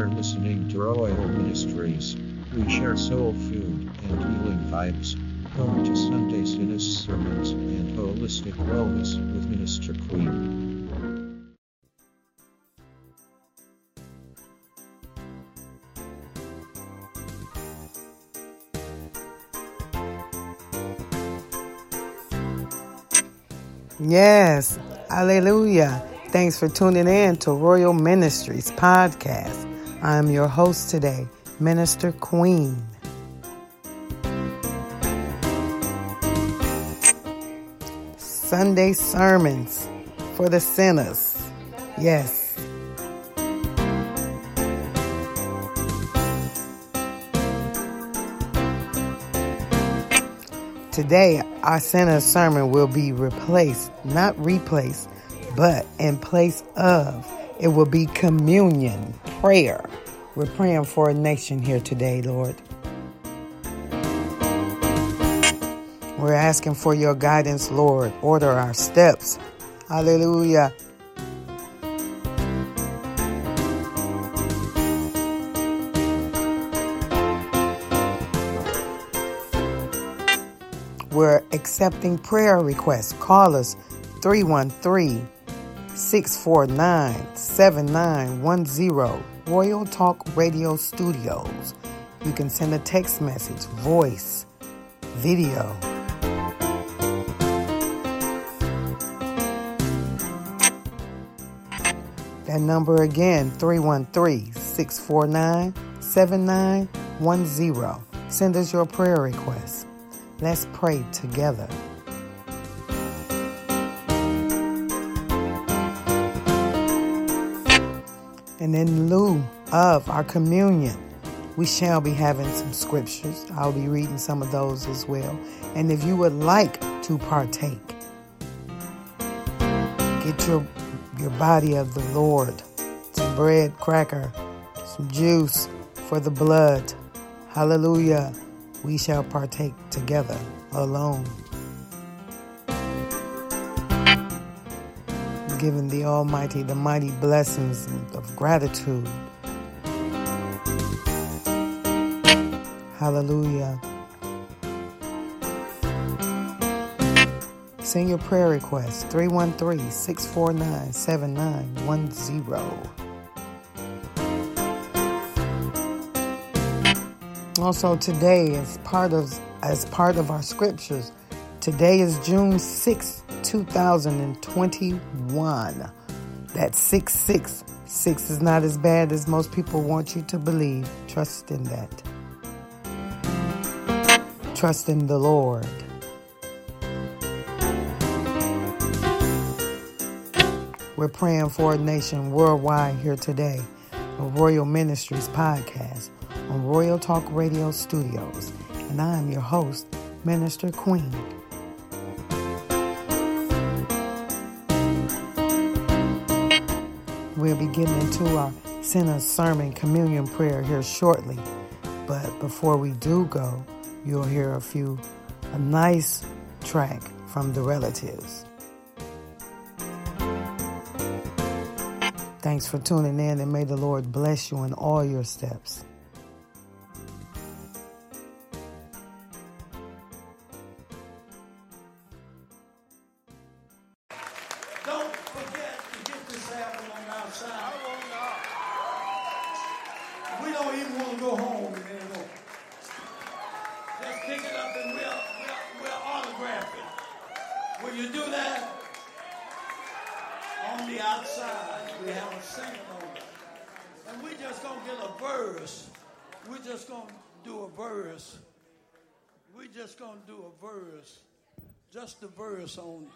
Are listening to Royal Ministries. We share soul food and healing vibes. Come to Sunday Sinner's Sermons and Holistic Wellness with Minister Queen. Yes, hallelujah. Thanks for tuning in to Royal Ministries podcast. I'm your host today, Minister Queen. Sunday sermons for the sinners. Yes. Today, our center sermon will be replaced, not replaced, but in place of. It will be communion, prayer. We're praying for a nation here today, Lord. We're asking for your guidance, Lord. Order our steps. Hallelujah. We're accepting prayer requests. Call us 313 649 7910 Royal Talk Radio Studios. You can send a text message, voice, video. That number again, 313 649 7910. Send us your prayer requests. Let's pray together. And in lieu of our communion, we shall be having some scriptures. I'll be reading some of those as well. And if you would like to partake, get your your body of the Lord, some bread, cracker, some juice for the blood. Hallelujah we shall partake together alone. Giving the Almighty the mighty blessings of gratitude. Hallelujah. Send your prayer request 313 649 7910. Also today as part of as part of our scriptures, today is June 6, 2021. That 666 6. 6 is not as bad as most people want you to believe. Trust in that. Trust in the Lord. We're praying for a nation worldwide here today. A Royal Ministries podcast on Royal Talk Radio Studios, and I am your host, Minister Queen. We'll be getting into our Sinner's Sermon Communion Prayer here shortly, but before we do go, you'll hear a few, a nice track from the relatives. Thanks for tuning in, and may the Lord bless you in all your steps. Just gonna do a verse just a verse on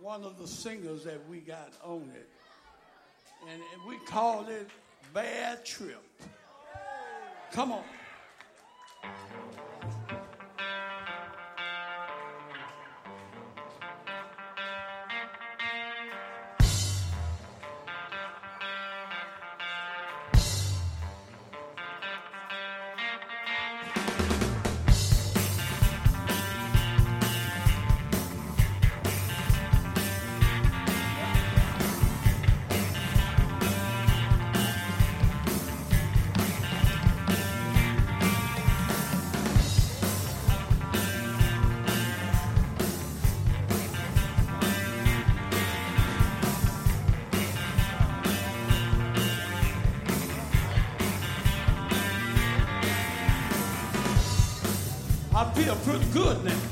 one of the singers that we got on it. And we call it Bad Trip. Come on. Pretty good now.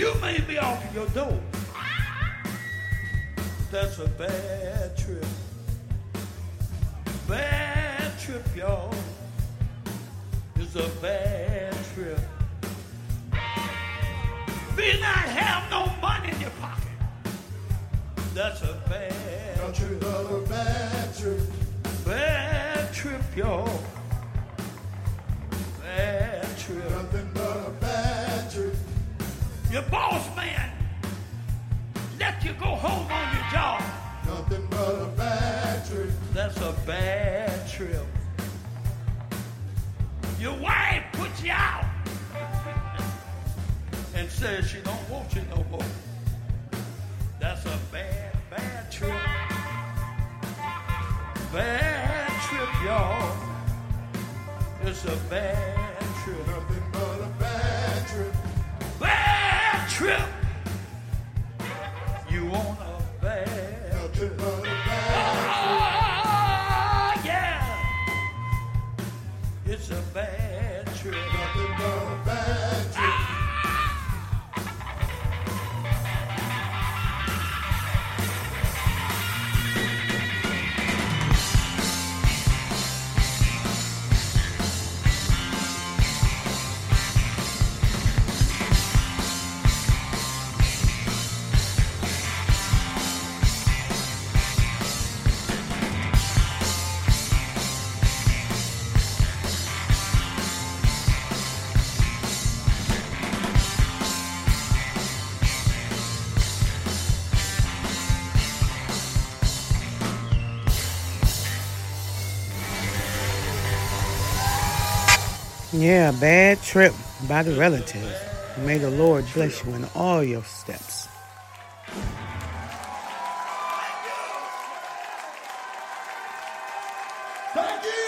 You may be off your door. That's a bad trip. Bad trip, y'all. It's a bad trip. Be not have no money in your pocket. That's a bad trip. Another bad trip. Bad trip, y'all. Bad trip. Nothing Your boss man let you go home on your job. Nothing but a bad trip. That's a bad trip. Your wife puts you out and says she don't want you no more. That's a bad, bad trip. Bad trip, y'all. It's a bad trip. Nothing but a bad trip. Yeah, bad trip by the relatives. May the Lord bless you in all your steps. Thank you.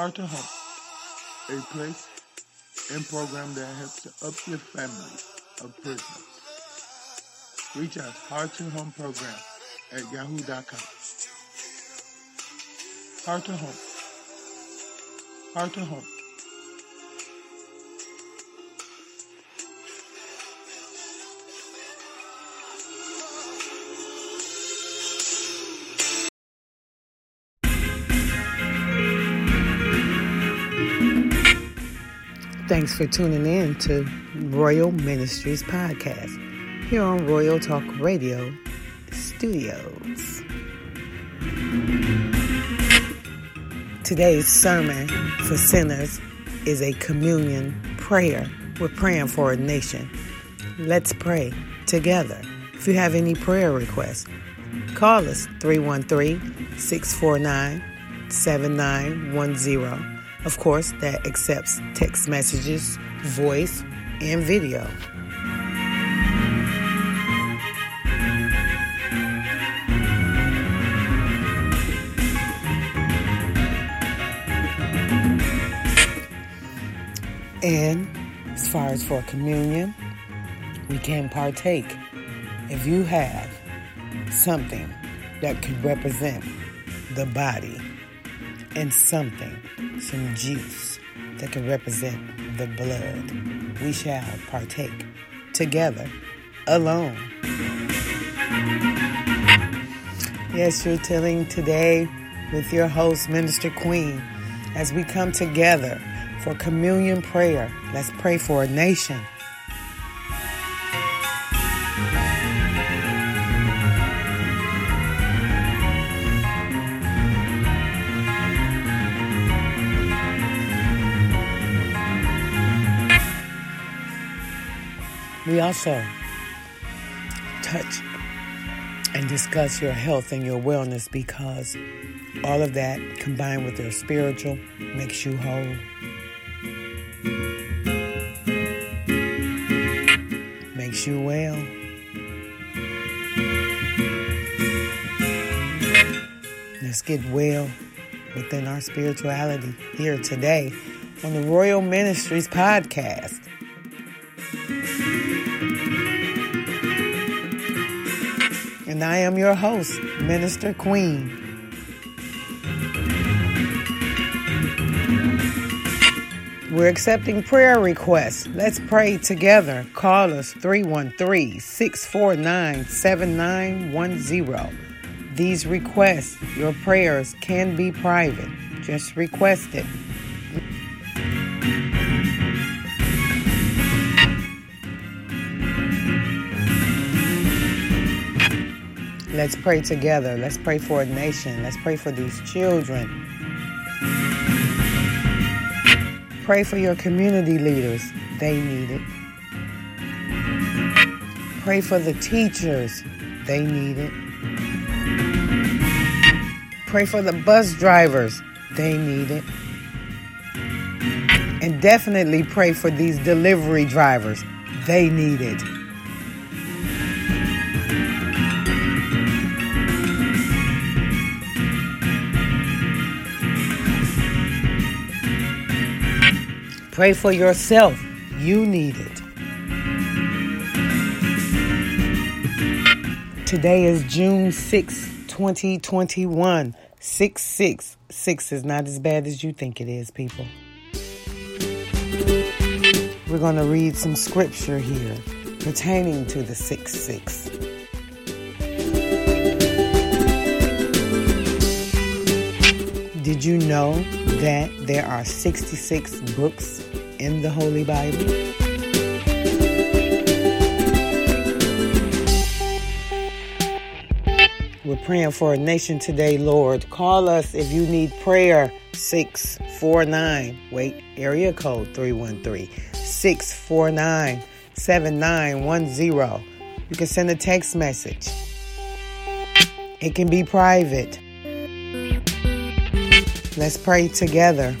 Heart to heart. A place and program that helps to uplift families of prisoners. Reach us Heart to Home program at yahoo.com. Heart to Home. Heart to Home. Thanks for tuning in to Royal Ministries Podcast here on Royal Talk Radio Studios. Today's sermon for sinners is a communion prayer. We're praying for a nation. Let's pray together. If you have any prayer requests, call us 313 649 7910. Of course, that accepts text messages, voice, and video. And as far as for communion, we can partake if you have something that could represent the body and something, some juice that can represent the blood. We shall partake together, alone. Yes, you're telling today with your host, Minister Queen, as we come together for communion prayer. Let's pray for a nation. We also touch and discuss your health and your wellness because all of that combined with your spiritual makes you whole. Makes you well. Let's get well within our spirituality here today on the Royal Ministries podcast. And I am your host, Minister Queen. We're accepting prayer requests. Let's pray together. Call us 313 649 7910. These requests, your prayers can be private. Just request it. Let's pray together. Let's pray for a nation. Let's pray for these children. Pray for your community leaders. They need it. Pray for the teachers. They need it. Pray for the bus drivers. They need it. And definitely pray for these delivery drivers. They need it. Pray for yourself. You need it. Today is June 6, 2021. 666 is not as bad as you think it is, people. We're going to read some scripture here pertaining to the 6 6. Did you know that there are 66 books in the Holy Bible? We're praying for a nation today, Lord. Call us if you need prayer. 649. Wait, area code 313 649 7910. You can send a text message. It can be private. Let's pray together.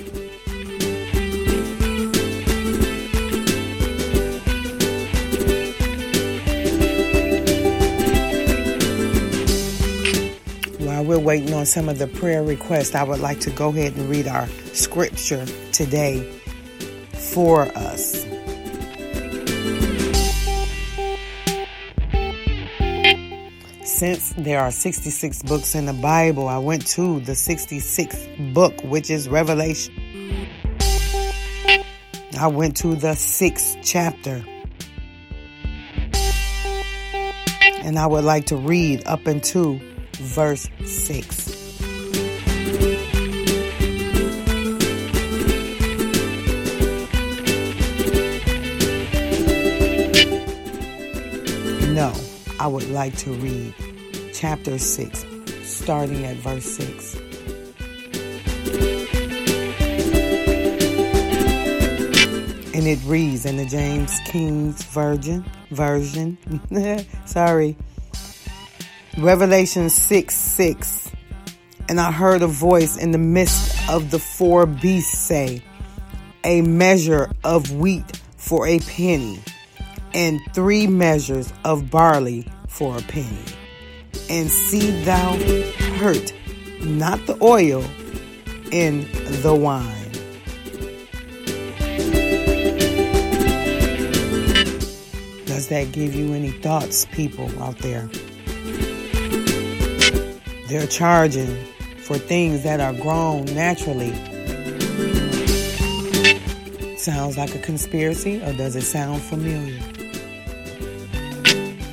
We're waiting on some of the prayer requests, I would like to go ahead and read our scripture today for us. Since there are 66 books in the Bible, I went to the 66th book, which is Revelation. I went to the sixth chapter. And I would like to read up into verse 6. No, I would like to read chapter 6, starting at verse 6. And it reads in the James King's Virgin version. Sorry. Revelation 6 6. And I heard a voice in the midst of the four beasts say, A measure of wheat for a penny, and three measures of barley for a penny. And see thou hurt not the oil in the wine. Does that give you any thoughts, people out there? They're charging for things that are grown naturally. Sounds like a conspiracy, or does it sound familiar?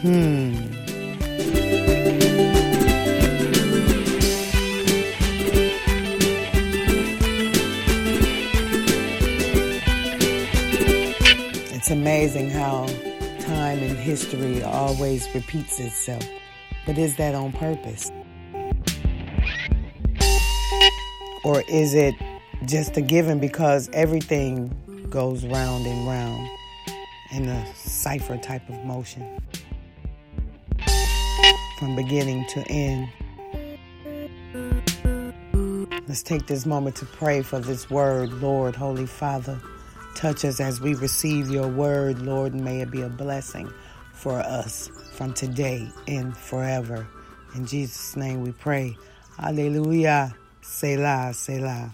Hmm. It's amazing how time and history always repeats itself. But is that on purpose? Or is it just a given because everything goes round and round in a cipher type of motion from beginning to end? Let's take this moment to pray for this word, Lord, Holy Father. Touch us as we receive your word, Lord, may it be a blessing for us from today and forever. In Jesus' name we pray. Hallelujah. Selah, Selah.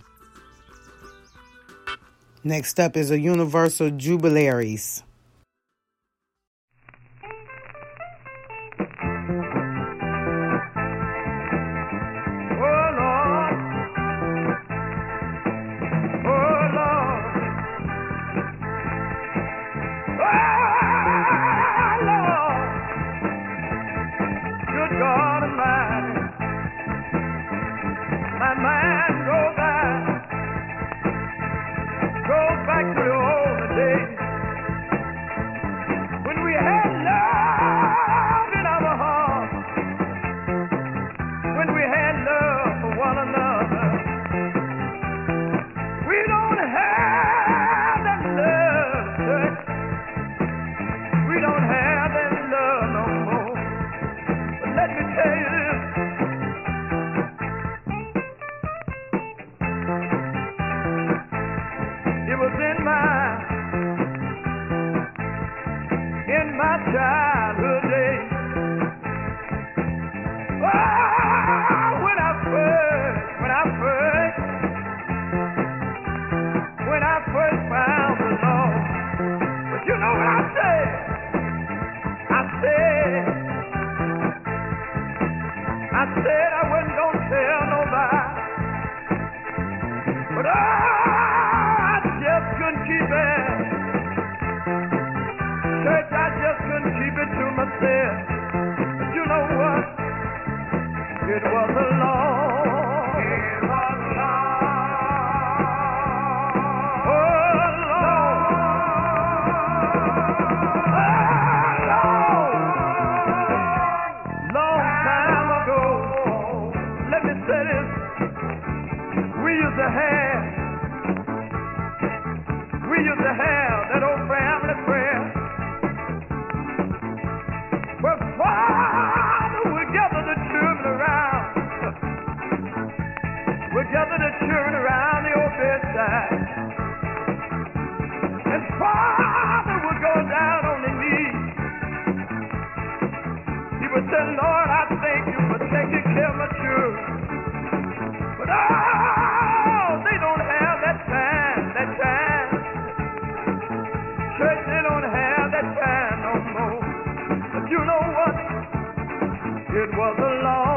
Next up is a universal jubilaries. We used to have, children around the old bedside. And father would go down on his knees. He would say, Lord, I thank you for taking care of my children. But oh, they don't have that time, that time. Church, they don't have that time no more. But you know what? It was a long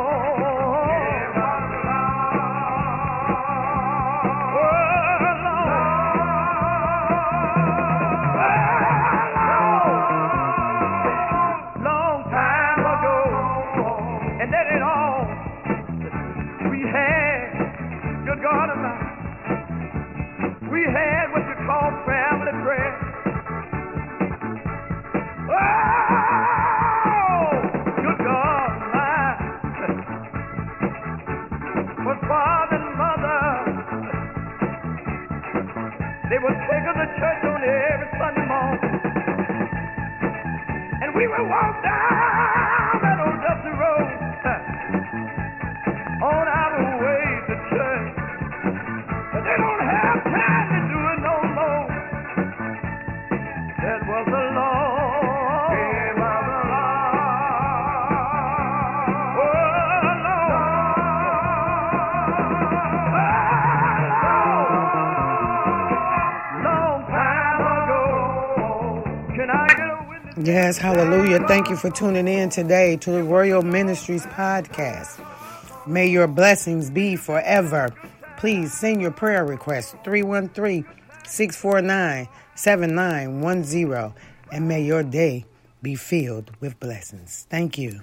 they would take us to church on every Sunday morning. And we would walk down Yes, hallelujah. Thank you for tuning in today to the Royal Ministries podcast. May your blessings be forever. Please send your prayer request 313 649 7910 and may your day be filled with blessings. Thank you.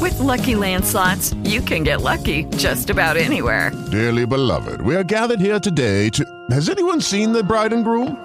With Lucky Land slots, you can get lucky just about anywhere. Dearly beloved, we are gathered here today to. Has anyone seen the bride and groom?